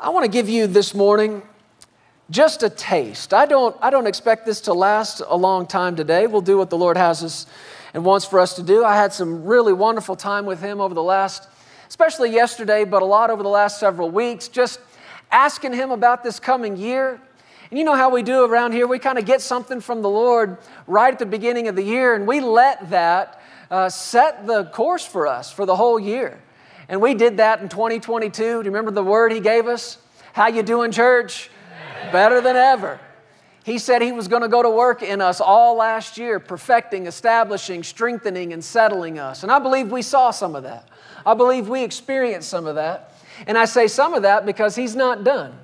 I want to give you this morning just a taste. I don't, I don't expect this to last a long time today. We'll do what the Lord has us and wants for us to do. I had some really wonderful time with Him over the last, especially yesterday, but a lot over the last several weeks, just asking Him about this coming year. And you know how we do around here? We kind of get something from the Lord right at the beginning of the year, and we let that uh, set the course for us for the whole year. And we did that in 2022. Do you remember the word He gave us? How you doing, church? Better than ever. He said He was going to go to work in us all last year, perfecting, establishing, strengthening, and settling us. And I believe we saw some of that. I believe we experienced some of that. And I say some of that because He's not done.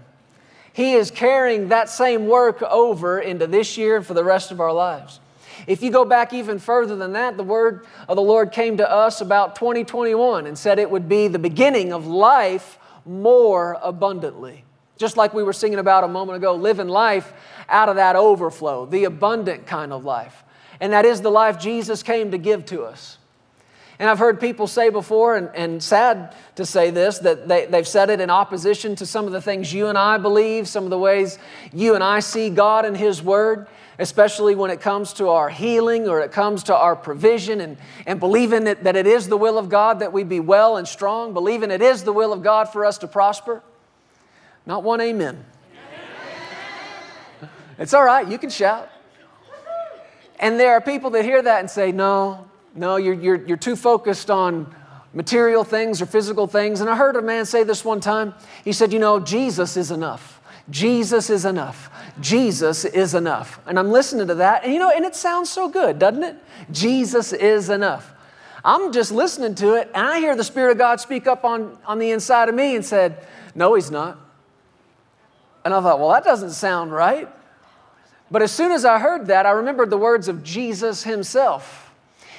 He is carrying that same work over into this year and for the rest of our lives. If you go back even further than that, the word of the Lord came to us about 2021 and said it would be the beginning of life more abundantly. Just like we were singing about a moment ago, living life out of that overflow, the abundant kind of life. And that is the life Jesus came to give to us. And I've heard people say before, and, and sad to say this, that they, they've said it in opposition to some of the things you and I believe, some of the ways you and I see God and His Word, especially when it comes to our healing or it comes to our provision and, and believing that, that it is the will of God that we be well and strong, believing it is the will of God for us to prosper. Not one amen. It's all right, you can shout. And there are people that hear that and say, no, no, you're, you're, you're too focused on material things or physical things. And I heard a man say this one time. He said, You know, Jesus is enough. Jesus is enough. Jesus is enough. And I'm listening to that, and you know, and it sounds so good, doesn't it? Jesus is enough. I'm just listening to it, and I hear the Spirit of God speak up on, on the inside of me and said, No, He's not. And I thought, Well, that doesn't sound right. But as soon as I heard that, I remembered the words of Jesus Himself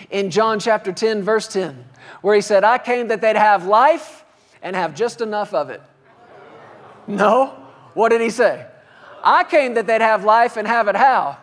in John chapter 10, verse 10, where He said, I came that they'd have life and have just enough of it. No. What did He say? I came that they'd have life and have it how?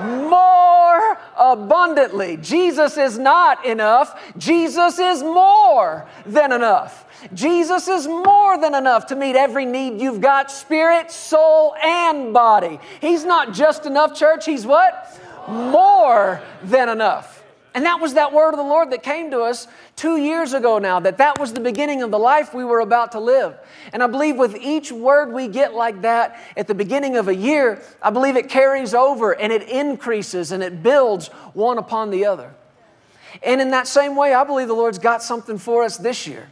More abundantly. Jesus is not enough. Jesus is more than enough. Jesus is more than enough to meet every need you've got spirit, soul, and body. He's not just enough, church. He's what? More than enough. And that was that word of the Lord that came to us two years ago now, that that was the beginning of the life we were about to live. And I believe with each word we get like that at the beginning of a year, I believe it carries over and it increases and it builds one upon the other. And in that same way, I believe the Lord's got something for us this year.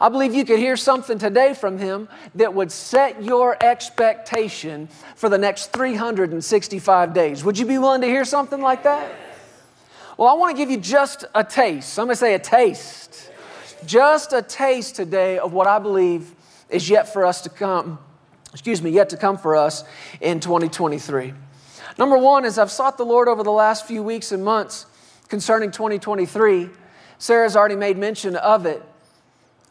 I believe you could hear something today from him that would set your expectation for the next 365 days. Would you be willing to hear something like that? Well, I want to give you just a taste. Somebody say a taste. Just a taste today of what I believe is yet for us to come, excuse me, yet to come for us in 2023. Number one is I've sought the Lord over the last few weeks and months concerning 2023. Sarah's already made mention of it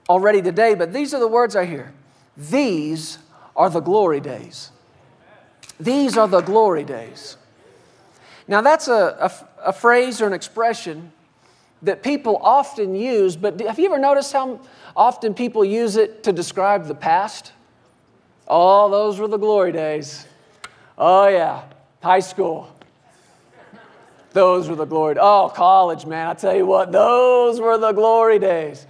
already today, but these are the words I hear. These are the glory days. These are the glory days. Now, that's a, a, a, phrase or an expression that people often use, but have you ever noticed how often people use it to describe the past? Oh, those were the glory days. Oh, yeah, high school. Those were the glory. Oh, college, man, I tell you what, those were the glory days.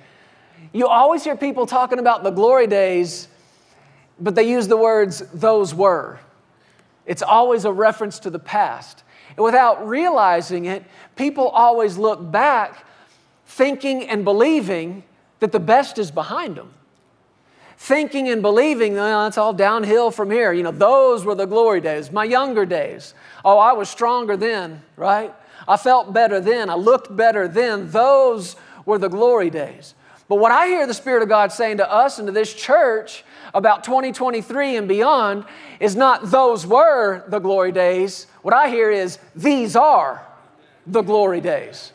You always hear people talking about the glory days, but they use the words, those were. It's always a reference to the past. Without realizing it, people always look back thinking and believing that the best is behind them. Thinking and believing, oh, it's all downhill from here. You know, those were the glory days, my younger days. Oh, I was stronger then, right? I felt better then. I looked better then. Those were the glory days. But what I hear the Spirit of God saying to us and to this church about 2023 and beyond is not those were the glory days. What I hear is these are the glory days.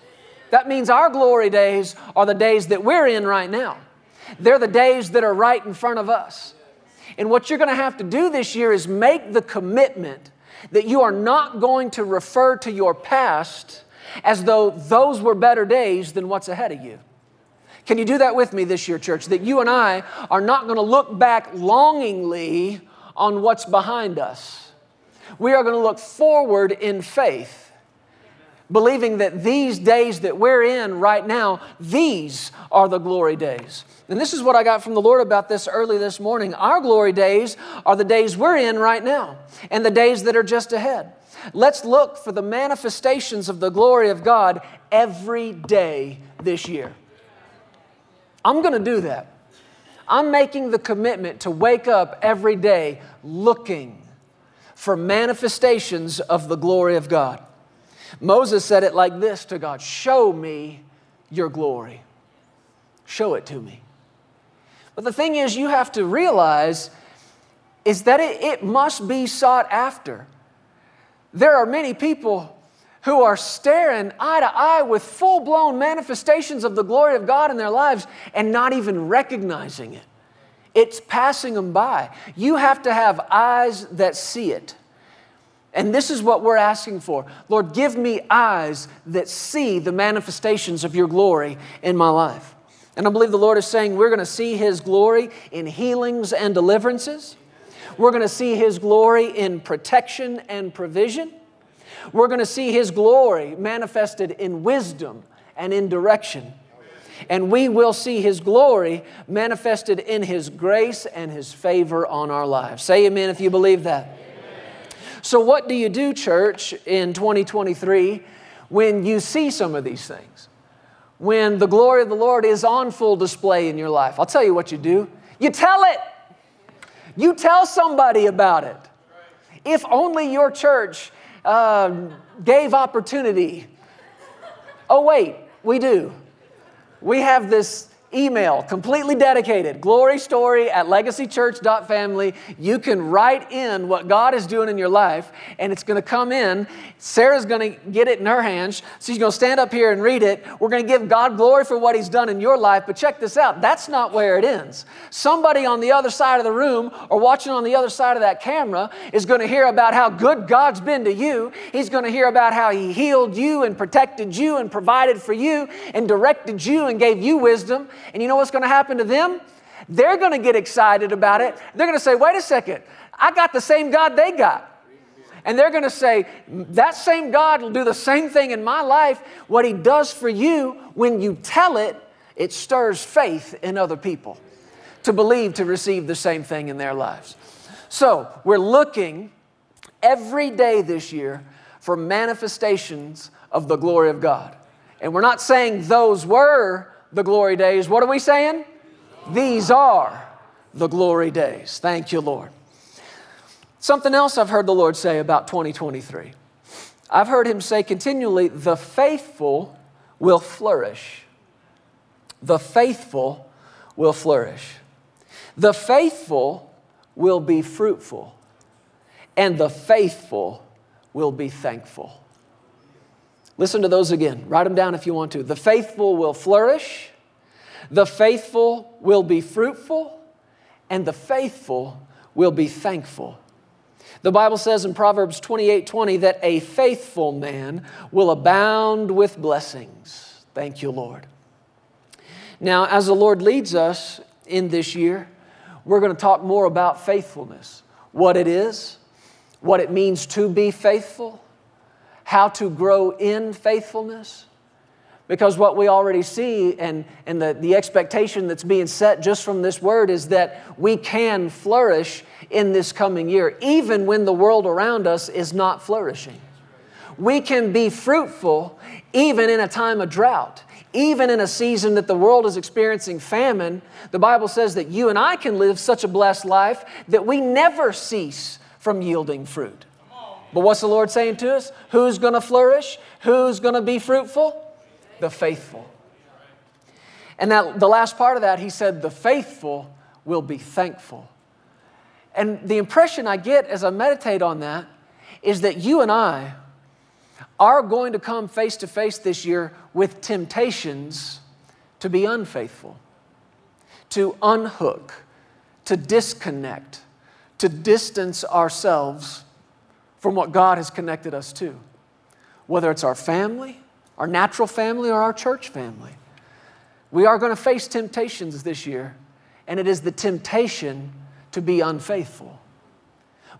That means our glory days are the days that we're in right now. They're the days that are right in front of us. And what you're going to have to do this year is make the commitment that you are not going to refer to your past as though those were better days than what's ahead of you. Can you do that with me this year, church? That you and I are not going to look back longingly on what's behind us. We are going to look forward in faith, believing that these days that we're in right now, these are the glory days. And this is what I got from the Lord about this early this morning. Our glory days are the days we're in right now and the days that are just ahead. Let's look for the manifestations of the glory of God every day this year. I'm going to do that. I'm making the commitment to wake up every day looking for manifestations of the glory of God. Moses said it like this to God Show me your glory. Show it to me. But the thing is, you have to realize is that it, it must be sought after. There are many people who are staring eye to eye with full blown manifestations of the glory of God in their lives and not even recognizing it. It's passing them by. You have to have eyes that see it. And this is what we're asking for. Lord, give me eyes that see the manifestations of your glory in my life. And I believe the Lord is saying we're going to see His glory in healings and deliverances. We're going to see His glory in protection and provision. We're going to see His glory manifested in wisdom and in direction. And we will see His glory manifested in His grace and His favor on our lives. Say amen if you believe that. Amen. So, what do you do, church, in 2023 when you see some of these things? When the glory of the Lord is on full display in your life? I'll tell you what you do you tell it. You tell somebody about it. If only your church uh, gave opportunity. Oh, wait, we do. We have this email completely dedicated glory story at legacychurch.family you can write in what god is doing in your life and it's going to come in. Sarah's going to get it in her hands. She's going to stand up here and read it. We're going to give god glory for what he's done in your life but check this out that's not where it ends. Somebody on the other side of the room or watching on the other side of that camera is going to hear about how good god's been to you. He's going to hear about how he healed you and protected you and provided for you and directed you and gave you wisdom and you know what's going to happen to them? They're going to get excited about it. They're going to say, wait a second, I got the same God they got. And they're going to say, that same God will do the same thing in my life. What He does for you, when you tell it, it stirs faith in other people to believe to receive the same thing in their lives. So we're looking every day this year for manifestations of the glory of God. And we're not saying those were the glory days. What are we saying? These are the glory days. Thank you, Lord. Something else I've heard the Lord say about 2023. I've heard Him say continually, the faithful will flourish. The faithful will flourish. The faithful will be fruitful, and the faithful will be thankful. Listen to those again. Write them down if you want to. The faithful will flourish, the faithful will be fruitful, and the faithful will be thankful. The Bible says in Proverbs 28 20 that a faithful man will abound with blessings. Thank you, Lord. Now, as the Lord leads us in this year, we're going to talk more about faithfulness what it is, what it means to be faithful, how to grow in faithfulness. Because what we already see and, and the, the expectation that's being set just from this word is that we can flourish in this coming year, even when the world around us is not flourishing. We can be fruitful even in a time of drought, even in a season that the world is experiencing famine. The Bible says that you and I can live such a blessed life that we never cease from yielding fruit. But what's the Lord saying to us? Who's going to flourish? Who's going to be fruitful? The faithful. And that, the last part of that, he said, the faithful will be thankful. And the impression I get as I meditate on that is that you and I are going to come face to face this year with temptations to be unfaithful, to unhook, to disconnect, to distance ourselves from what God has connected us to, whether it's our family, our natural family, or our church family. We are going to face temptations this year, and it is the temptation to be unfaithful.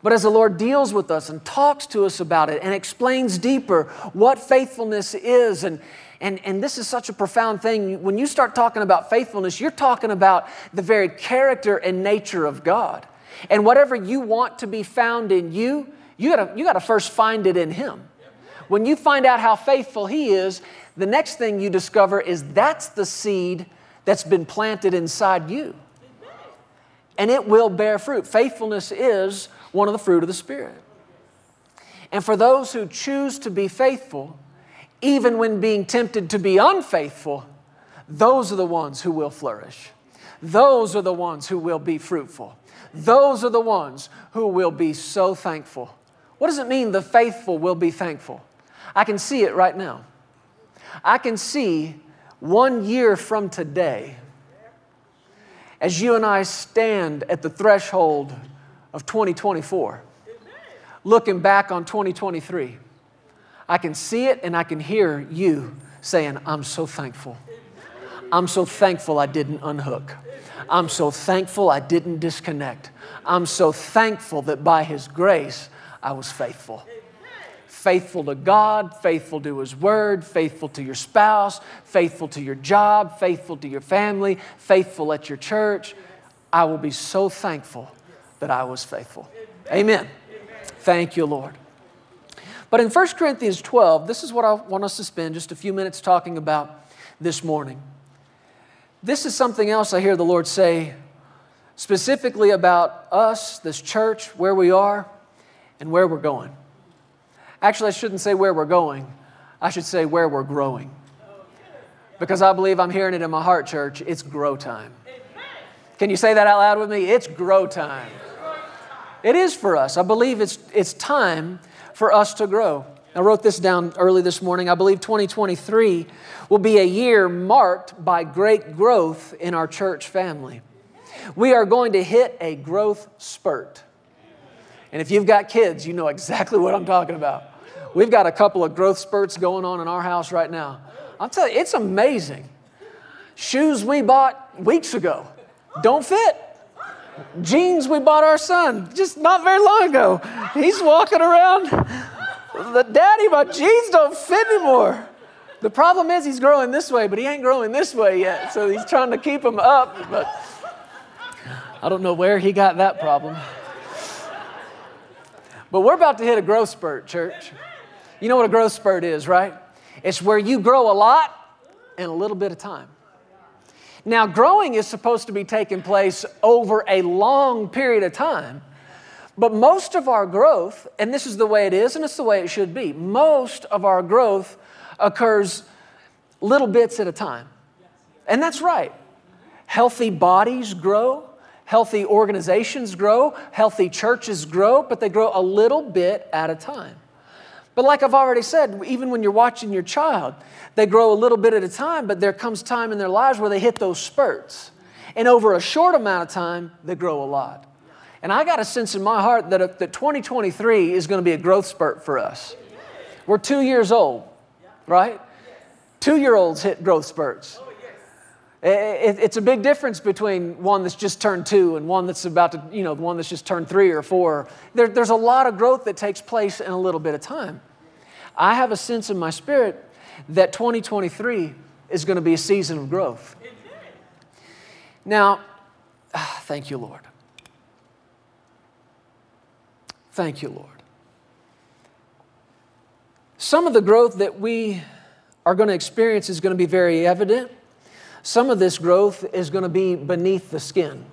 But as the Lord deals with us and talks to us about it and explains deeper what faithfulness is, and, and, and this is such a profound thing. When you start talking about faithfulness, you're talking about the very character and nature of God. And whatever you want to be found in you, you gotta, you gotta first find it in Him. When you find out how faithful He is, the next thing you discover is that's the seed that's been planted inside you. And it will bear fruit. Faithfulness is one of the fruit of the Spirit. And for those who choose to be faithful, even when being tempted to be unfaithful, those are the ones who will flourish. Those are the ones who will be fruitful. Those are the ones who will be so thankful. What does it mean the faithful will be thankful? I can see it right now. I can see one year from today, as you and I stand at the threshold of 2024, looking back on 2023, I can see it and I can hear you saying, I'm so thankful. I'm so thankful I didn't unhook. I'm so thankful I didn't disconnect. I'm so thankful that by His grace I was faithful. Faithful to God, faithful to His Word, faithful to your spouse, faithful to your job, faithful to your family, faithful at your church. I will be so thankful that I was faithful. Amen. Thank you, Lord. But in 1 Corinthians 12, this is what I want us to spend just a few minutes talking about this morning. This is something else I hear the Lord say specifically about us, this church, where we are, and where we're going. Actually, I shouldn't say where we're going, I should say where we're growing. Because I believe I'm hearing it in my heart, church. It's grow time. Can you say that out loud with me? It's grow time. It is for us. I believe it's, it's time for us to grow. I wrote this down early this morning. I believe 2023 will be a year marked by great growth in our church family. We are going to hit a growth spurt. And if you've got kids, you know exactly what I'm talking about. We've got a couple of growth spurts going on in our house right now. I'll tell you, it's amazing. Shoes we bought weeks ago don't fit jeans we bought our son just not very long ago. He's walking around, the daddy, my jeans don't fit anymore. The problem is he's growing this way, but he ain't growing this way yet. So he's trying to keep them up, but I don't know where he got that problem. But we're about to hit a growth spurt, church. You know what a growth spurt is, right? It's where you grow a lot in a little bit of time. Now, growing is supposed to be taking place over a long period of time, but most of our growth, and this is the way it is, and it's the way it should be, most of our growth occurs little bits at a time. And that's right. Healthy bodies grow, healthy organizations grow, healthy churches grow, but they grow a little bit at a time. But like I've already said, even when you're watching your child, they grow a little bit at a time, but there comes time in their lives where they hit those spurts. And over a short amount of time, they grow a lot. And I got a sense in my heart that, uh, that 2023 is going to be a growth spurt for us. We're two years old, right? Two year olds hit growth spurts. It's a big difference between one that's just turned two and one that's about to, you know, one that's just turned three or four. There, there's a lot of growth that takes place in a little bit of time. I have a sense in my spirit that 2023 is going to be a season of growth. Now, thank you, Lord. Thank you, Lord. Some of the growth that we are going to experience is going to be very evident some of this growth is going to be beneath the skin,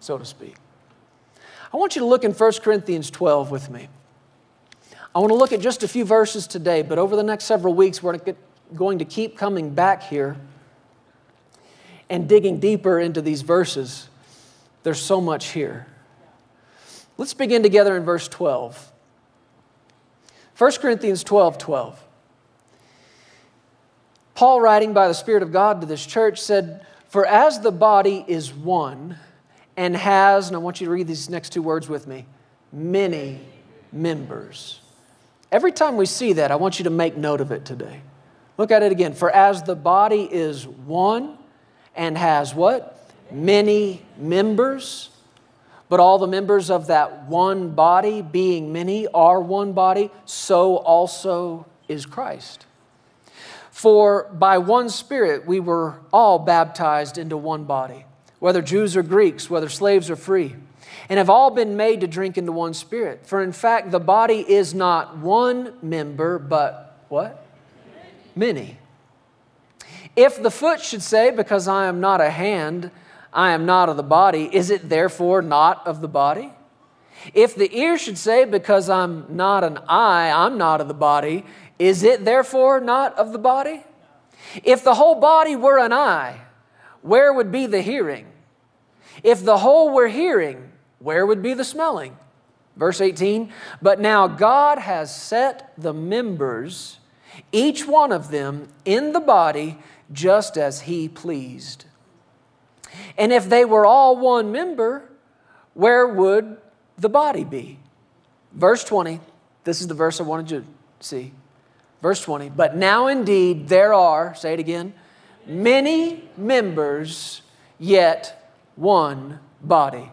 so to speak. I want you to look in 1 Corinthians 12 with me. I want to look at just a few verses today, but over the next several weeks, we're going to keep coming back here and digging deeper into these verses. There's so much here. Let's begin together in verse 12. 1 Corinthians 12 12. Paul, writing by the Spirit of God to this church, said, For as the body is one and has, and I want you to read these next two words with me, many members. Every time we see that, I want you to make note of it today. Look at it again. For as the body is one and has what? Many members. But all the members of that one body, being many, are one body, so also is Christ. For by one Spirit we were all baptized into one body, whether Jews or Greeks, whether slaves or free, and have all been made to drink into one Spirit. For in fact, the body is not one member, but what? Many. If the foot should say, Because I am not a hand, I am not of the body, is it therefore not of the body? If the ear should say, Because I'm not an eye, I'm not of the body, is it therefore not of the body? If the whole body were an eye, where would be the hearing? If the whole were hearing, where would be the smelling? Verse 18, but now God has set the members, each one of them, in the body just as He pleased. And if they were all one member, where would the body be? Verse 20, this is the verse I wanted you to see. Verse 20, but now indeed there are, say it again, many members, yet one body.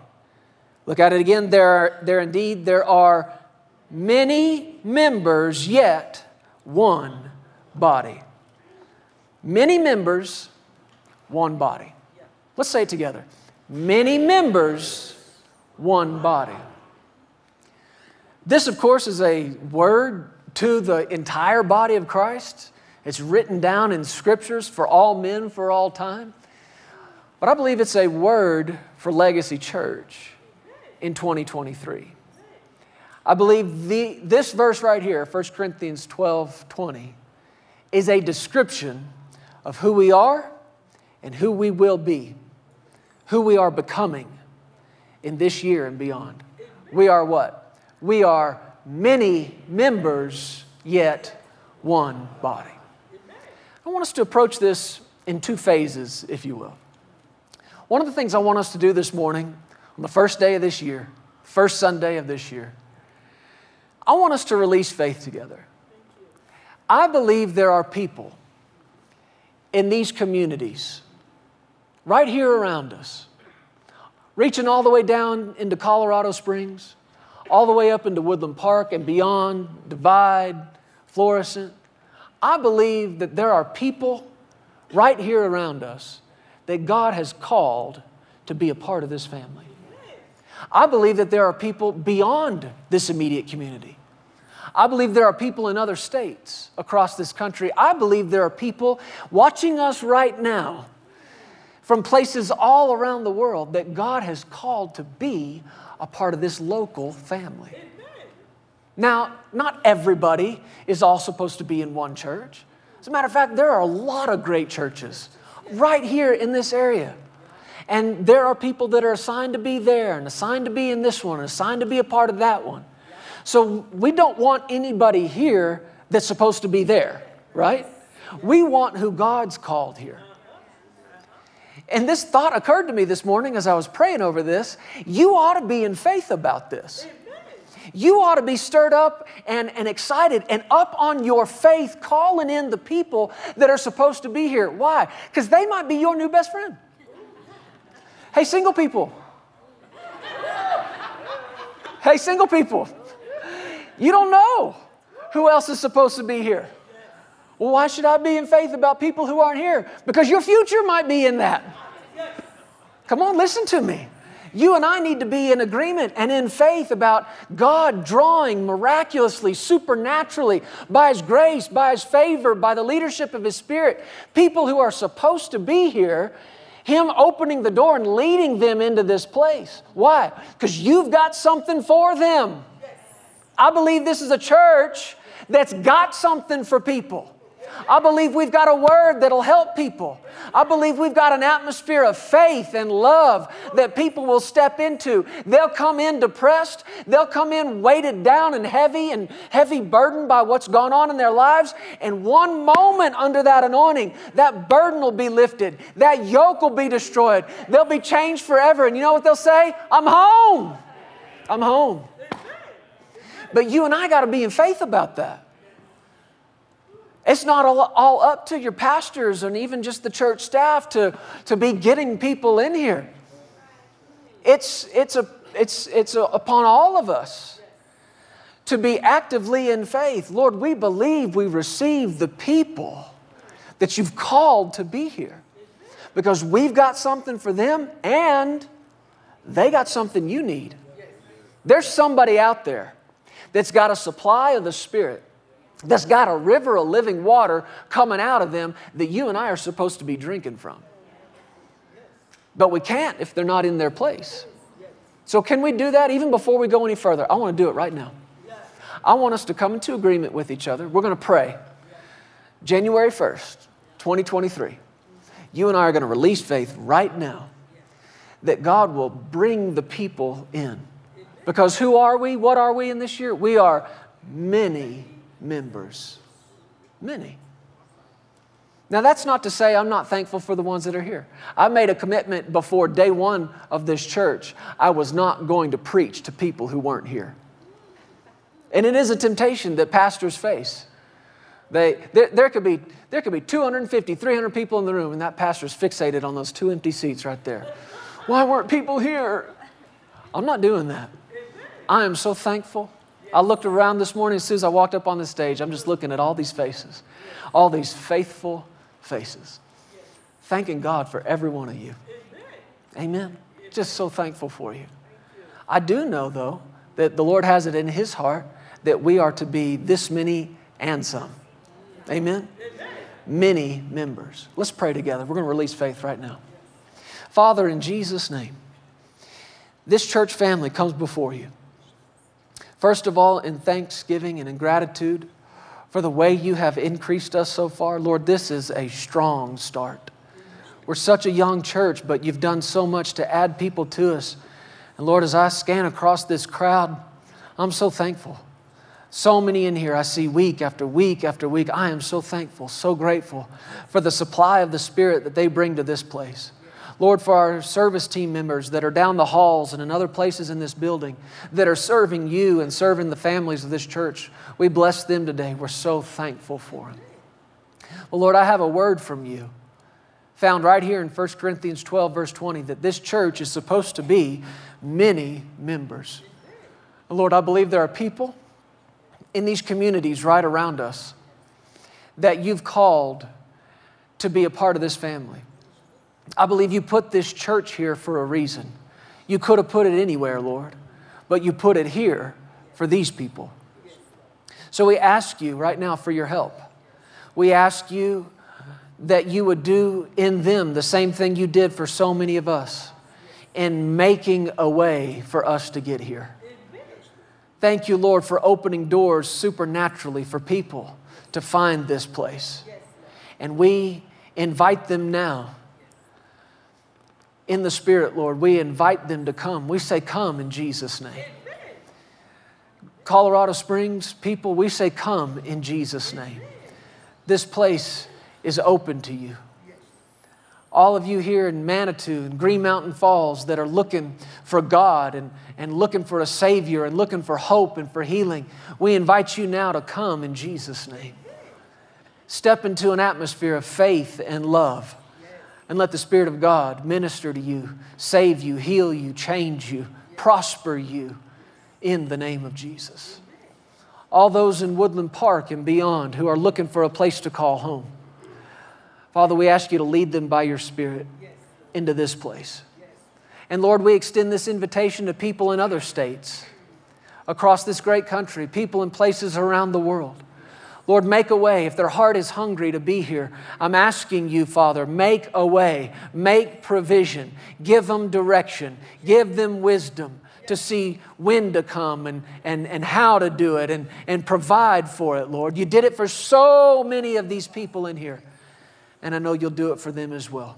Look at it again. There, are, there indeed there are many members, yet one body. Many members, one body. Let's say it together. Many members, one body. This, of course, is a word to the entire body of Christ. It's written down in scriptures for all men for all time. But I believe it's a word for Legacy Church in 2023. I believe the, this verse right here, 1 Corinthians 12 20, is a description of who we are and who we will be, who we are becoming in this year and beyond. We are what? We are many members, yet one body. I want us to approach this in two phases, if you will. One of the things I want us to do this morning, on the first day of this year, first Sunday of this year, I want us to release faith together. I believe there are people in these communities, right here around us, reaching all the way down into Colorado Springs, all the way up into Woodland Park and beyond, Divide, Florissant. I believe that there are people right here around us that God has called to be a part of this family. I believe that there are people beyond this immediate community I believe there are people in other states across this country. I believe there are people watching us right now from places all around the world that God has called to be a part of this local family. Now, not everybody is all supposed to be in one church. As a matter of fact, there are a lot of great churches right here in this area. And there are people that are assigned to be there and assigned to be in this one and assigned to be a part of that one. So we don't want anybody here that's supposed to be there, right? We want who God's called here. And this thought occurred to me this morning as I was praying over this. You ought to be in faith about this. You ought to be stirred up and, and excited and up on your faith, calling in the people that are supposed to be here. Why? Because they might be your new best friend. Hey, single people. Hey, single people. You don't know who else is supposed to be here. Well, why should I be in faith about people who aren't here? Because your future might be in that. Come on, listen to me. You and I need to be in agreement and in faith about God drawing miraculously, supernaturally, by His grace, by His favor, by the leadership of His Spirit, people who are supposed to be here, Him opening the door and leading them into this place. Why? Because you've got something for them. I believe this is a church that's got something for people. I believe we've got a word that'll help people. I believe we've got an atmosphere of faith and love that people will step into. They'll come in depressed, they'll come in weighted down and heavy and heavy burdened by what's gone on in their lives. And one moment under that anointing, that burden will be lifted, that yoke will be destroyed, they'll be changed forever. And you know what they'll say? I'm home. I'm home. But you and I got to be in faith about that. It's not all, all up to your pastors and even just the church staff to, to be getting people in here. It's, it's, a, it's, it's a, upon all of us to be actively in faith. Lord, we believe we receive the people that you've called to be here because we've got something for them and they got something you need. There's somebody out there that's got a supply of the Spirit, that's got a river of living water coming out of them that you and I are supposed to be drinking from. But we can't if they're not in their place. So, can we do that even before we go any further? I want to do it right now. I want us to come into agreement with each other. We're going to pray. January 1st, 2023, you and I are going to release faith right now that God will bring the people in. Because who are we? What are we in this year? We are many members. Many. Now, that's not to say I'm not thankful for the ones that are here. I made a commitment before day one of this church. I was not going to preach to people who weren't here. And it is a temptation that pastors face. They, there, there, could be, there could be 250, 300 people in the room, and that pastor's fixated on those two empty seats right there. Why weren't people here? I'm not doing that. I am so thankful. I looked around this morning as soon as I walked up on the stage. I'm just looking at all these faces, all these faithful faces. Thanking God for every one of you. Amen. Just so thankful for you. I do know, though, that the Lord has it in His heart that we are to be this many and some. Amen? Many members. Let's pray together. We're going to release faith right now. Father, in Jesus' name, this church family comes before you. First of all, in thanksgiving and in gratitude for the way you have increased us so far. Lord, this is a strong start. We're such a young church, but you've done so much to add people to us. And Lord, as I scan across this crowd, I'm so thankful. So many in here I see week after week after week. I am so thankful, so grateful for the supply of the Spirit that they bring to this place. Lord, for our service team members that are down the halls and in other places in this building that are serving you and serving the families of this church, we bless them today. We're so thankful for them. Well, Lord, I have a word from you found right here in 1 Corinthians 12, verse 20, that this church is supposed to be many members. Lord, I believe there are people in these communities right around us that you've called to be a part of this family. I believe you put this church here for a reason. You could have put it anywhere, Lord, but you put it here for these people. So we ask you right now for your help. We ask you that you would do in them the same thing you did for so many of us in making a way for us to get here. Thank you, Lord, for opening doors supernaturally for people to find this place. And we invite them now in the Spirit, Lord. We invite them to come. We say, Come in Jesus' name. Colorado Springs people, we say, Come in Jesus' name. This place is open to you. All of you here in Manitou and Green Mountain Falls that are looking for God and, and looking for a Savior and looking for hope and for healing, we invite you now to come in Jesus' name. Step into an atmosphere of faith and love and let the Spirit of God minister to you, save you, heal you, change you, prosper you in the name of Jesus. All those in Woodland Park and beyond who are looking for a place to call home, Father, we ask you to lead them by your Spirit into this place. And Lord, we extend this invitation to people in other states across this great country, people in places around the world. Lord, make a way. If their heart is hungry to be here, I'm asking you, Father, make a way, make provision, give them direction, give them wisdom to see when to come and, and, and how to do it and, and provide for it, Lord. You did it for so many of these people in here, and I know you'll do it for them as well.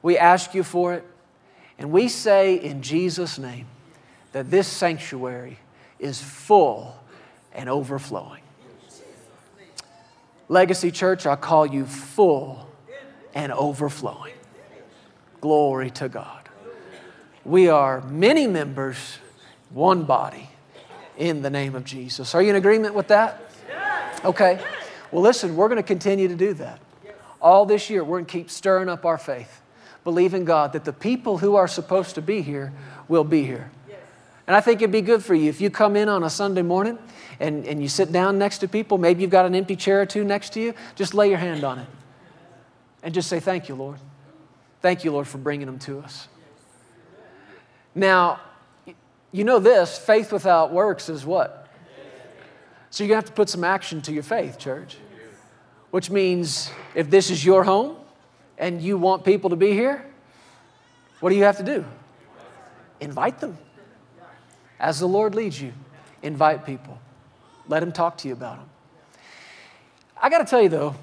We ask you for it, and we say in Jesus' name that this sanctuary is full and overflowing. Legacy Church, I call you full and overflowing. Glory to God. We are many members, one body, in the name of Jesus. Are you in agreement with that? Okay. Well, listen, we're going to continue to do that. All this year, we're going to keep stirring up our faith, believing God that the people who are supposed to be here will be here. And I think it'd be good for you if you come in on a Sunday morning and, and you sit down next to people, maybe you've got an empty chair or two next to you, just lay your hand on it and just say, Thank you, Lord. Thank you, Lord, for bringing them to us. Now, you know this faith without works is what? So you're going to have to put some action to your faith, church. Which means if this is your home and you want people to be here, what do you have to do? Invite them. As the Lord leads you, invite people. Let Him talk to you about them. I got to tell you though,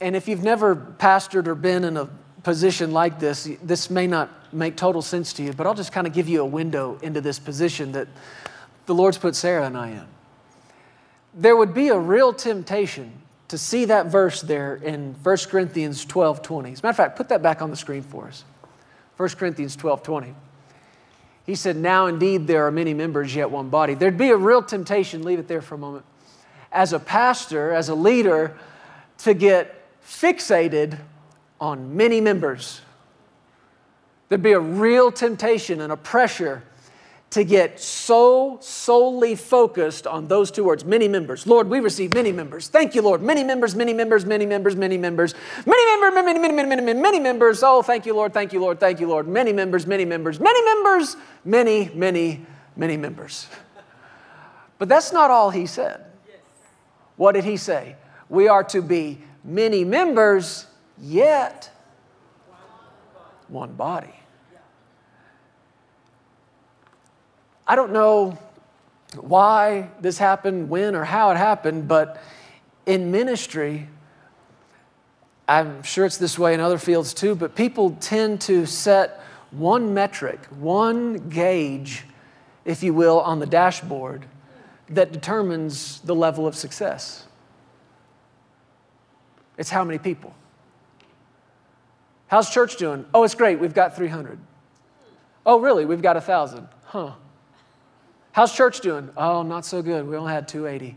and if you've never pastored or been in a position like this, this may not make total sense to you, but I'll just kind of give you a window into this position that the Lord's put Sarah and I in. There would be a real temptation to see that verse there in 1 Corinthians 12 20. As a matter of fact, put that back on the screen for us. 1 Corinthians 12 20. He said, Now indeed there are many members, yet one body. There'd be a real temptation, leave it there for a moment, as a pastor, as a leader, to get fixated on many members. There'd be a real temptation and a pressure to get so solely focused on those two words many members. Lord, we receive many members. Thank you, Lord. Many members, many members, many members, many members, many members, many, many, many, many, many, many members. Oh, thank you, Lord. Thank you, Lord. Thank you, Lord. Many members, many members, many members, many, many, many members. But that's not all he said. What did he say? We are to be many members, yet one body. I don't know why this happened, when, or how it happened, but in ministry, I'm sure it's this way in other fields too, but people tend to set one metric, one gauge, if you will, on the dashboard that determines the level of success. It's how many people. How's church doing? Oh, it's great. We've got 300. Oh, really? We've got 1,000. Huh. How's church doing? Oh, not so good. We only had 280.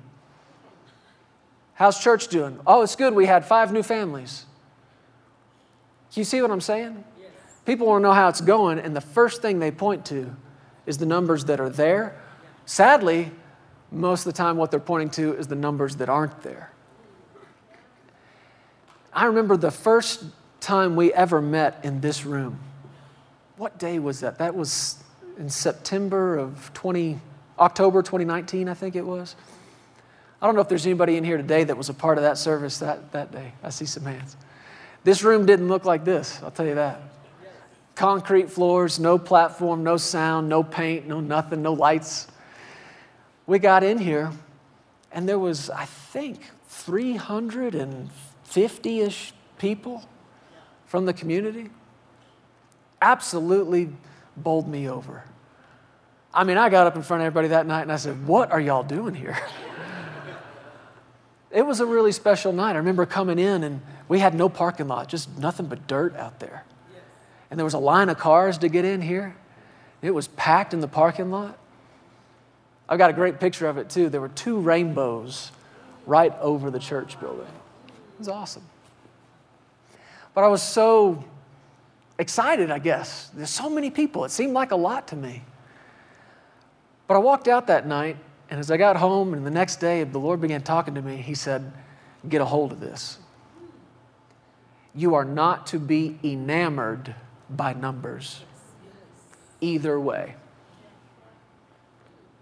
How's church doing? Oh, it's good. We had five new families. Do you see what I'm saying? Yes. People want to know how it's going, and the first thing they point to is the numbers that are there. Sadly, most of the time, what they're pointing to is the numbers that aren't there. I remember the first time we ever met in this room. What day was that? That was in September of 20, October 2019, I think it was. I don't know if there's anybody in here today that was a part of that service that, that day. I see some hands. This room didn't look like this, I'll tell you that. Concrete floors, no platform, no sound, no paint, no nothing, no lights. We got in here, and there was, I think, 350 ish people from the community. Absolutely bowled me over. I mean, I got up in front of everybody that night and I said, What are y'all doing here? it was a really special night. I remember coming in and we had no parking lot, just nothing but dirt out there. And there was a line of cars to get in here. It was packed in the parking lot. I've got a great picture of it too. There were two rainbows right over the church building. It was awesome. But I was so excited, I guess. There's so many people. It seemed like a lot to me. But I walked out that night, and as I got home and the next day, the Lord began talking to me. He said, Get a hold of this. You are not to be enamored by numbers either way.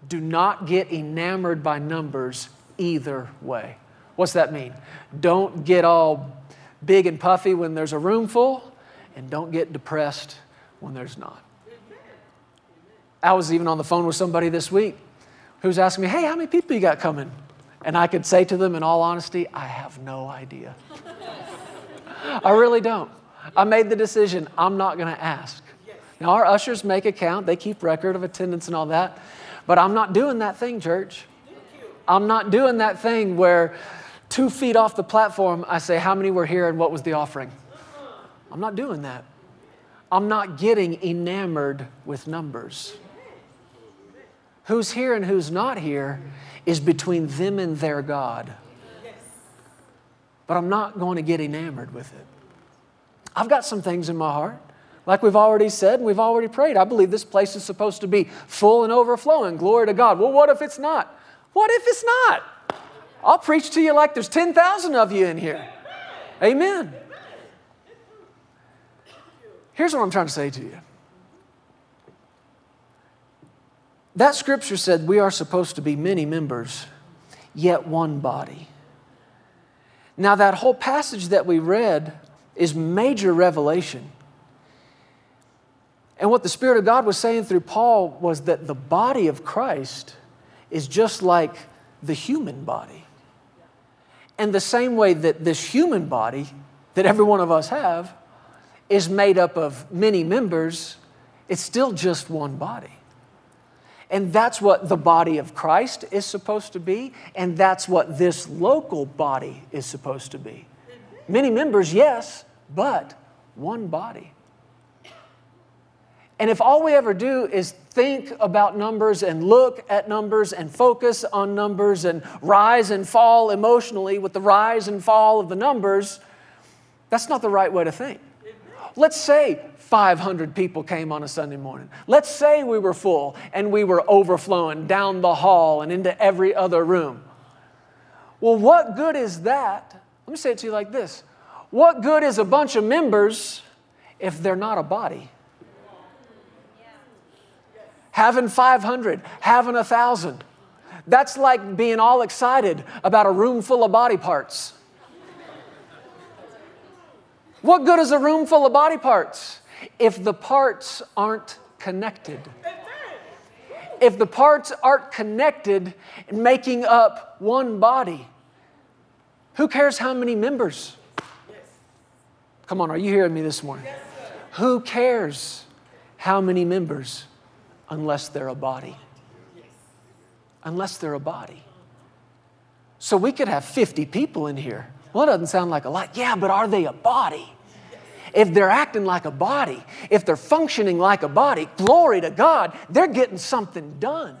Do not get enamored by numbers either way. What's that mean? Don't get all big and puffy when there's a room full, and don't get depressed when there's not. I was even on the phone with somebody this week who's asking me, Hey, how many people you got coming? And I could say to them, in all honesty, I have no idea. I really don't. I made the decision, I'm not going to ask. Now, our ushers make a count, they keep record of attendance and all that, but I'm not doing that thing, church. I'm not doing that thing where two feet off the platform, I say, How many were here and what was the offering? I'm not doing that. I'm not getting enamored with numbers. Who's here and who's not here is between them and their God. But I'm not going to get enamored with it. I've got some things in my heart. Like we've already said and we've already prayed, I believe this place is supposed to be full and overflowing. Glory to God. Well, what if it's not? What if it's not? I'll preach to you like there's 10,000 of you in here. Amen. Here's what I'm trying to say to you that scripture said we are supposed to be many members, yet one body. Now, that whole passage that we read is major revelation. And what the Spirit of God was saying through Paul was that the body of Christ is just like the human body. And the same way that this human body that every one of us have is made up of many members, it's still just one body. And that's what the body of Christ is supposed to be, and that's what this local body is supposed to be. Many members, yes, but one body. And if all we ever do is think about numbers and look at numbers and focus on numbers and rise and fall emotionally with the rise and fall of the numbers, that's not the right way to think. Let's say 500 people came on a Sunday morning. Let's say we were full and we were overflowing down the hall and into every other room. Well, what good is that? Let me say it to you like this What good is a bunch of members if they're not a body? Having 500, having a 1,000. That's like being all excited about a room full of body parts. What good is a room full of body parts if the parts aren't connected? If the parts aren't connected making up one body, who cares how many members? Come on, are you hearing me this morning? Who cares how many members unless they're a body? Unless they're a body. So we could have 50 people in here well, it doesn't sound like a lot. Yeah, but are they a body? If they're acting like a body, if they're functioning like a body, glory to God, they're getting something done.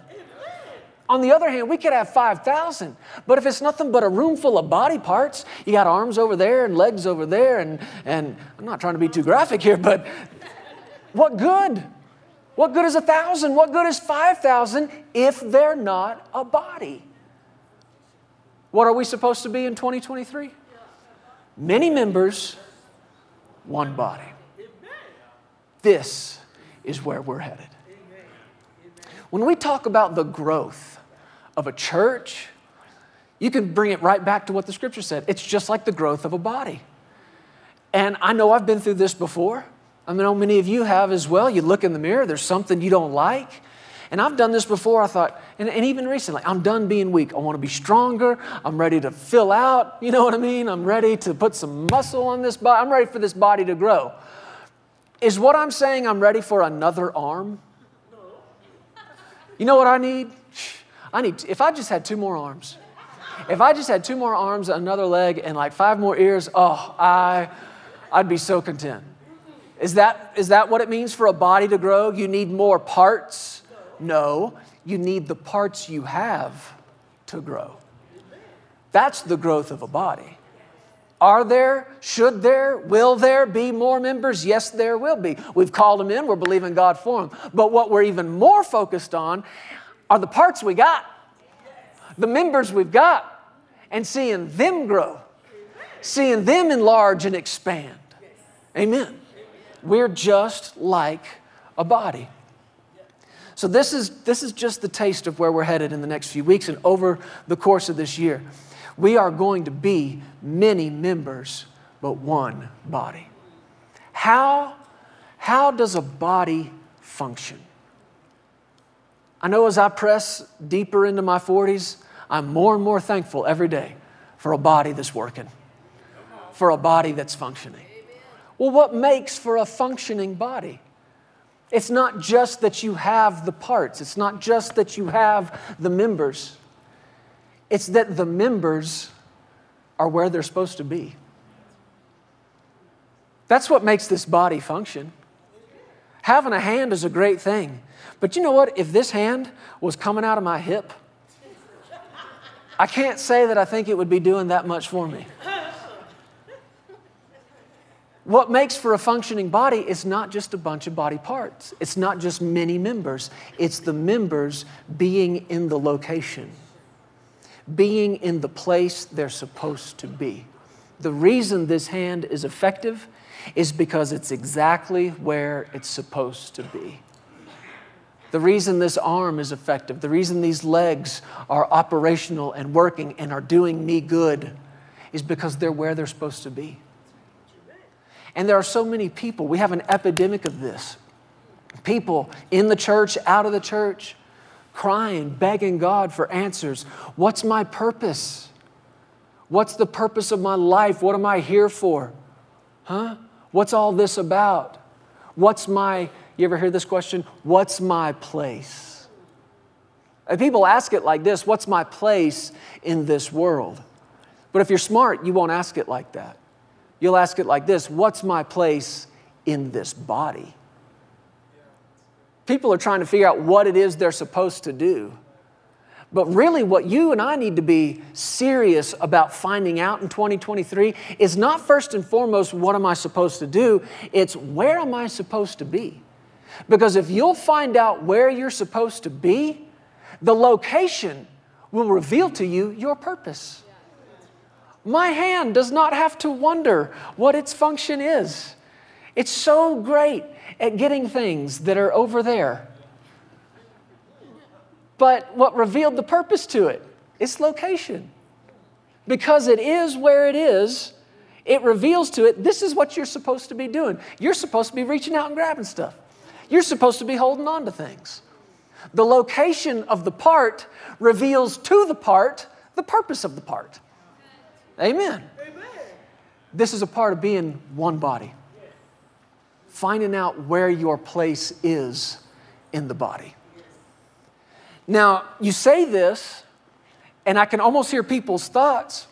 On the other hand, we could have 5,000, but if it's nothing but a room full of body parts, you got arms over there and legs over there, and, and I'm not trying to be too graphic here, but what good? What good is a thousand? What good is 5,000 if they're not a body? What are we supposed to be in 2023? Many members, one body. This is where we're headed. When we talk about the growth of a church, you can bring it right back to what the scripture said. It's just like the growth of a body. And I know I've been through this before. I know many of you have as well. You look in the mirror, there's something you don't like, and I've done this before. I thought, and, and, even recently, I'm done being weak. I want to be stronger. I'm ready to fill out. You know what I mean? I'm ready to put some muscle on this body. I'm ready for this body to grow. Is what I'm saying I'm ready for another arm? You know what I need? I need, if I just had two more arms, if I just had two more arms, another leg, and like five more ears, oh, I, I'd be so content. Is that, is that what it means for a body to grow? You need more parts? No, you need the parts you have to grow. That's the growth of a body. Are there, should there, will there be more members? Yes, there will be. We've called them in, we're believing God for them. But what we're even more focused on are the parts we got, the members we've got, and seeing them grow, seeing them enlarge and expand. Amen. We're just like a body. So, this is, this is just the taste of where we're headed in the next few weeks and over the course of this year. We are going to be many members, but one body. How, how does a body function? I know as I press deeper into my 40s, I'm more and more thankful every day for a body that's working, for a body that's functioning. Well, what makes for a functioning body? It's not just that you have the parts, it's not just that you have the members, it's that the members are where they're supposed to be. That's what makes this body function. Having a hand is a great thing. But you know what? If this hand was coming out of my hip, I can't say that I think it would be doing that much for me. What makes for a functioning body is not just a bunch of body parts. It's not just many members. It's the members being in the location, being in the place they're supposed to be. The reason this hand is effective is because it's exactly where it's supposed to be. The reason this arm is effective, the reason these legs are operational and working and are doing me good is because they're where they're supposed to be. And there are so many people, we have an epidemic of this. People in the church, out of the church, crying, begging God for answers. What's my purpose? What's the purpose of my life? What am I here for? Huh? What's all this about? What's my, you ever hear this question? What's my place? And people ask it like this What's my place in this world? But if you're smart, you won't ask it like that. You'll ask it like this What's my place in this body? People are trying to figure out what it is they're supposed to do. But really, what you and I need to be serious about finding out in 2023 is not first and foremost, what am I supposed to do? It's where am I supposed to be? Because if you'll find out where you're supposed to be, the location will reveal to you your purpose. My hand does not have to wonder what its function is. It's so great at getting things that are over there. But what revealed the purpose to it? Its location. Because it is where it is, it reveals to it this is what you're supposed to be doing. You're supposed to be reaching out and grabbing stuff, you're supposed to be holding on to things. The location of the part reveals to the part the purpose of the part. Amen. Amen. This is a part of being one body. Finding out where your place is in the body. Now, you say this, and I can almost hear people's thoughts.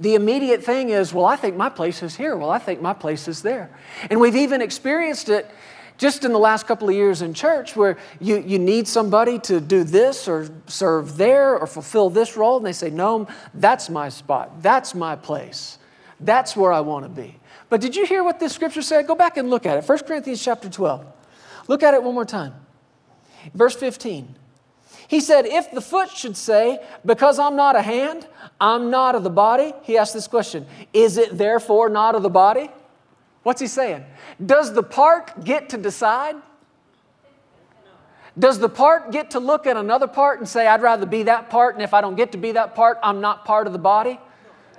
The immediate thing is, well, I think my place is here. Well, I think my place is there. And we've even experienced it just in the last couple of years in church where you, you need somebody to do this or serve there or fulfill this role, and they say, No, that's my spot. That's my place. That's where I want to be. But did you hear what this scripture said? Go back and look at it. 1 Corinthians chapter 12. Look at it one more time. Verse 15. He said, If the foot should say, Because I'm not a hand, I'm not of the body, he asked this question Is it therefore not of the body? What's he saying? Does the part get to decide? Does the part get to look at another part and say, I'd rather be that part, and if I don't get to be that part, I'm not part of the body?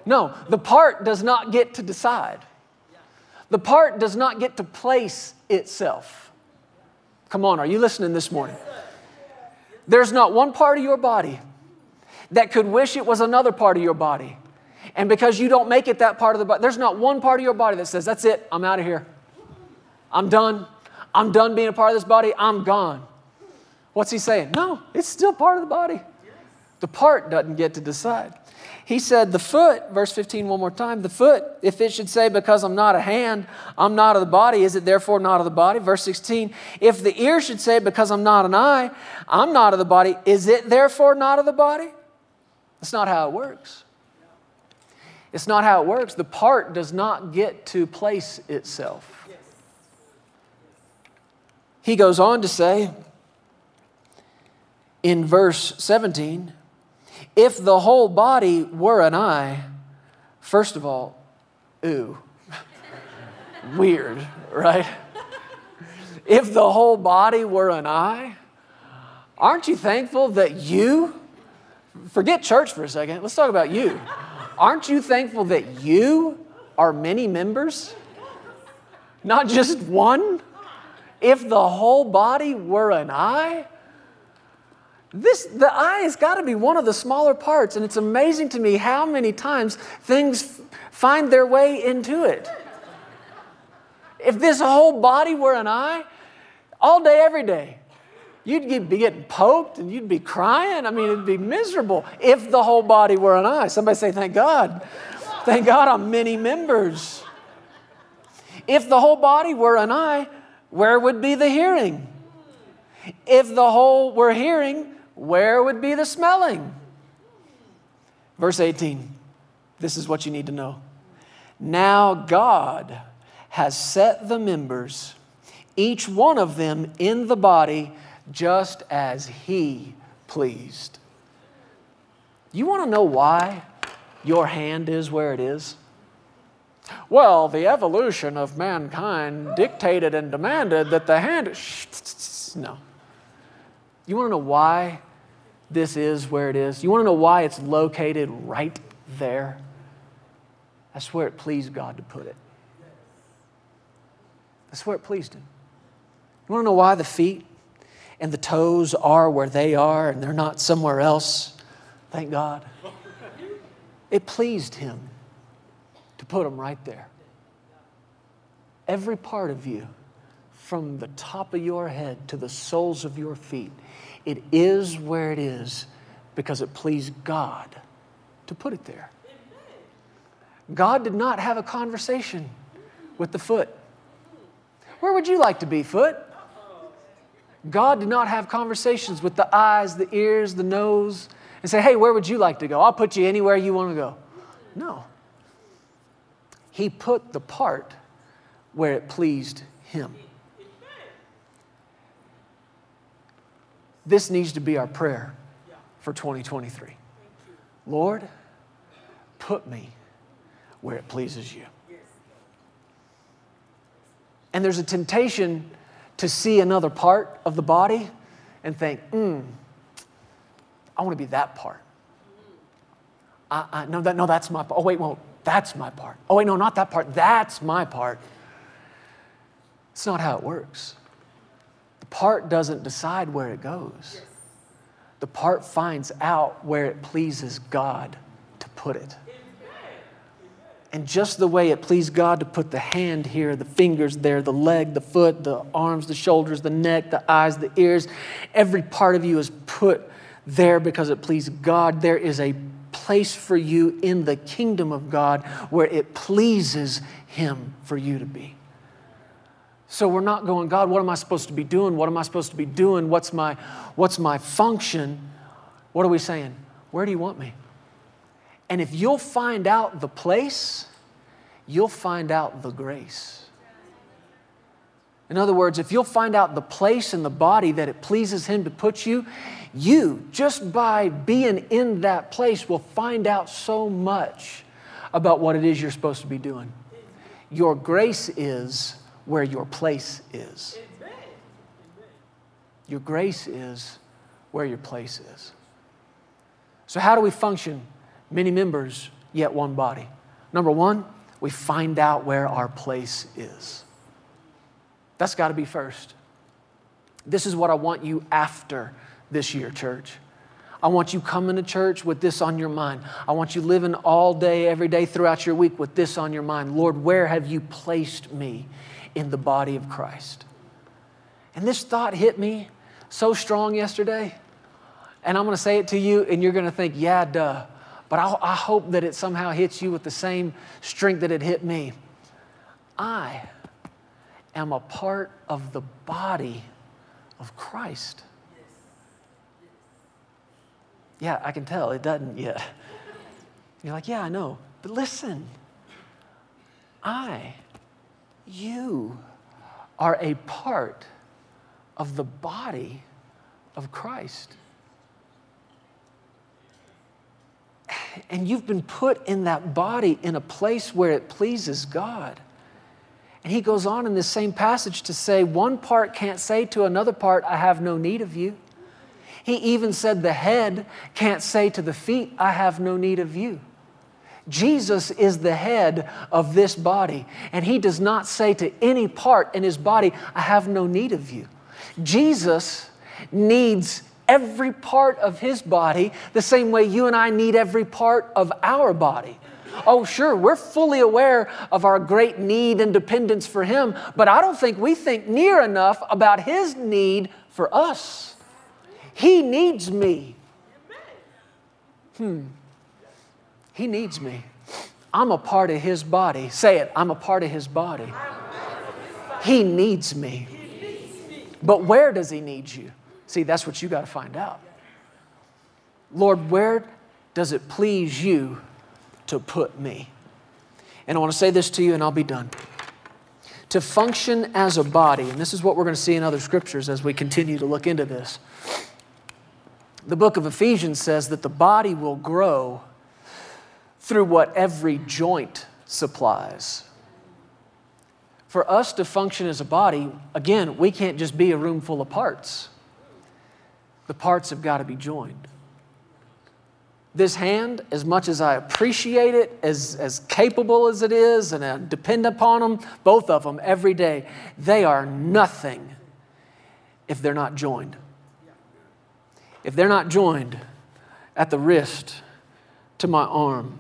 No, the part does not get to decide. The part does not get to place itself. Come on, are you listening this morning? There's not one part of your body that could wish it was another part of your body. And because you don't make it that part of the body, there's not one part of your body that says, That's it, I'm out of here. I'm done. I'm done being a part of this body. I'm gone. What's he saying? No, it's still part of the body. The part doesn't get to decide. He said, The foot, verse 15, one more time, the foot, if it should say, Because I'm not a hand, I'm not of the body, is it therefore not of the body? Verse 16, if the ear should say, Because I'm not an eye, I'm not of the body, is it therefore not of the body? That's not how it works. It's not how it works. The part does not get to place itself. He goes on to say in verse 17 if the whole body were an eye, first of all, ooh, weird, right? If the whole body were an eye, aren't you thankful that you, forget church for a second, let's talk about you. Aren't you thankful that you are many members? Not just one? If the whole body were an eye, this, the eye has got to be one of the smaller parts, and it's amazing to me how many times things find their way into it. If this whole body were an eye, all day, every day, you'd be getting poked and you'd be crying. I mean, it'd be miserable if the whole body were an eye. Somebody say, Thank God. Thank God I'm many members. If the whole body were an eye, where would be the hearing? If the whole were hearing, where would be the smelling? Verse 18, this is what you need to know. Now God has set the members, each one of them in the body, just as He pleased. You want to know why your hand is where it is? Well, the evolution of mankind dictated and demanded that the hand. No. You want to know why this is where it is? You want to know why it's located right there? That's where it pleased God to put it. That's where it pleased Him. You want to know why the feet and the toes are where they are and they're not somewhere else? Thank God. It pleased Him to put them right there. Every part of you, from the top of your head to the soles of your feet, it is where it is because it pleased God to put it there. God did not have a conversation with the foot. Where would you like to be, foot? God did not have conversations with the eyes, the ears, the nose, and say, hey, where would you like to go? I'll put you anywhere you want to go. No. He put the part where it pleased Him. This needs to be our prayer for 2023. Lord, put me where it pleases you. And there's a temptation to see another part of the body and think, hmm, I want to be that part. I, I, no, that, no, that's my part. Oh, wait, well, that's my part. Oh, wait, no, not that part. That's my part. It's not how it works. The part doesn't decide where it goes, the part finds out where it pleases God to put it. And just the way it pleased God to put the hand here, the fingers there, the leg, the foot, the arms, the shoulders, the neck, the eyes, the ears, every part of you is put there because it pleased God. There is a place for you in the kingdom of God where it pleases Him for you to be. So we're not going, God, what am I supposed to be doing? What am I supposed to be doing? What's my, what's my function? What are we saying? Where do you want me? And if you'll find out the place, you'll find out the grace. In other words, if you'll find out the place in the body that it pleases Him to put you, you, just by being in that place, will find out so much about what it is you're supposed to be doing. Your grace is where your place is. Your grace is where your place is. So, how do we function many members, yet one body. Number one, we find out where our place is. That's got to be first. This is what I want you after this year, church. I want you coming to church with this on your mind. I want you living all day, every day throughout your week with this on your mind. Lord, where have you placed me in the body of Christ? And this thought hit me so strong yesterday. And I'm going to say it to you, and you're going to think, yeah, duh. But I, I hope that it somehow hits you with the same strength that it hit me. I am a part of the body of Christ. Yeah, I can tell it doesn't yet. You're like, yeah, I know. But listen, I, you, are a part of the body of Christ. And you've been put in that body in a place where it pleases God. And he goes on in this same passage to say, one part can't say to another part, I have no need of you. He even said, the head can't say to the feet, I have no need of you. Jesus is the head of this body, and he does not say to any part in his body, I have no need of you. Jesus needs every part of his body the same way you and I need every part of our body. Oh, sure, we're fully aware of our great need and dependence for him, but I don't think we think near enough about his need for us. He needs me. Hmm. He needs me. I'm a part of his body. Say it, I'm a part of his body. He needs me. But where does He need you? See, that's what you got to find out. Lord, where does it please you to put me? And I want to say this to you, and I'll be done. To function as a body, and this is what we're going to see in other scriptures as we continue to look into this. The book of Ephesians says that the body will grow through what every joint supplies. For us to function as a body, again, we can't just be a room full of parts. The parts have got to be joined. This hand, as much as I appreciate it, as, as capable as it is, and I depend upon them, both of them, every day, they are nothing if they're not joined. If they're not joined at the wrist to my arm,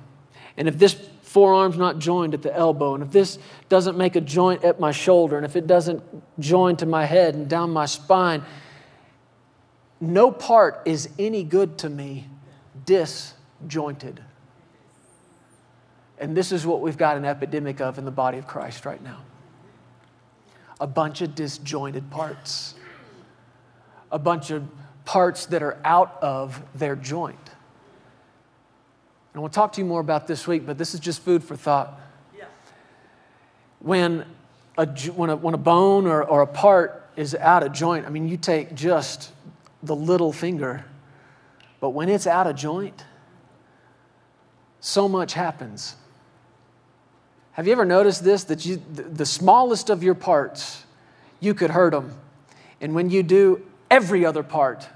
and if this forearm's not joined at the elbow, and if this doesn't make a joint at my shoulder, and if it doesn't join to my head and down my spine, no part is any good to me disjointed. And this is what we've got an epidemic of in the body of Christ right now a bunch of disjointed parts, a bunch of parts that are out of their joint. And we'll talk to you more about this week, but this is just food for thought. When, a, when, a, when a bone or, or a part is out of joint, I mean, you take just the little finger but when it's out of joint, so much happens. Have you ever noticed this? That you, the smallest of your parts, you could hurt them. And when you do, every other part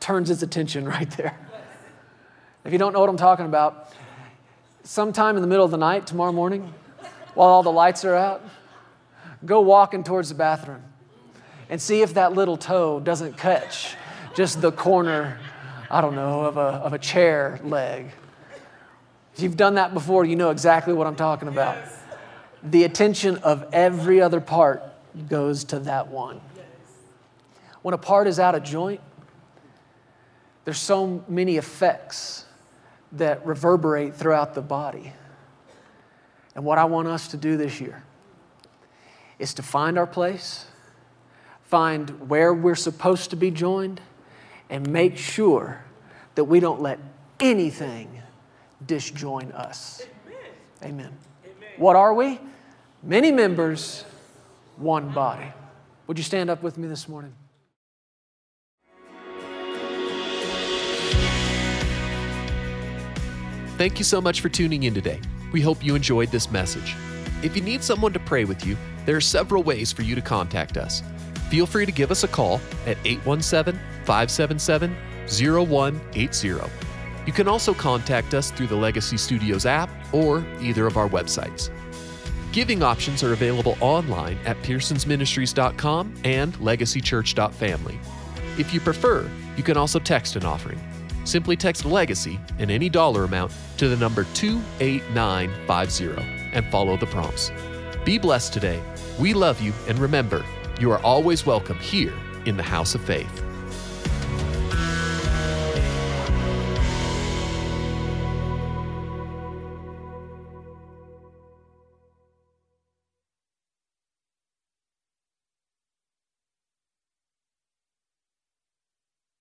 turns its attention right there. If you don't know what I'm talking about, sometime in the middle of the night tomorrow morning, while all the lights are out, go walking towards the bathroom and see if that little toe doesn't catch just the corner I don't know, of a, of a chair leg. If you've done that before, you know exactly what I'm talking about. Yes. The attention of every other part goes to that one. Yes. When a part is out of joint, there's so many effects that reverberate throughout the body. And what I want us to do this year is to find our place, find where we're supposed to be joined, and make sure that we don't let anything disjoin us. Amen. Amen. What are we? Many members, one body. Would you stand up with me this morning? Thank you so much for tuning in today. We hope you enjoyed this message. If you need someone to pray with you, there are several ways for you to contact us feel free to give us a call at 817 577 0180. You can also contact us through the Legacy Studios app or either of our websites. Giving options are available online at pearsonsministries.com and legacychurch.family. If you prefer, you can also text an offering. Simply text Legacy and any dollar amount to the number 28950 and follow the prompts. Be blessed today. We love you, and remember, you are always welcome here in the House of Faith.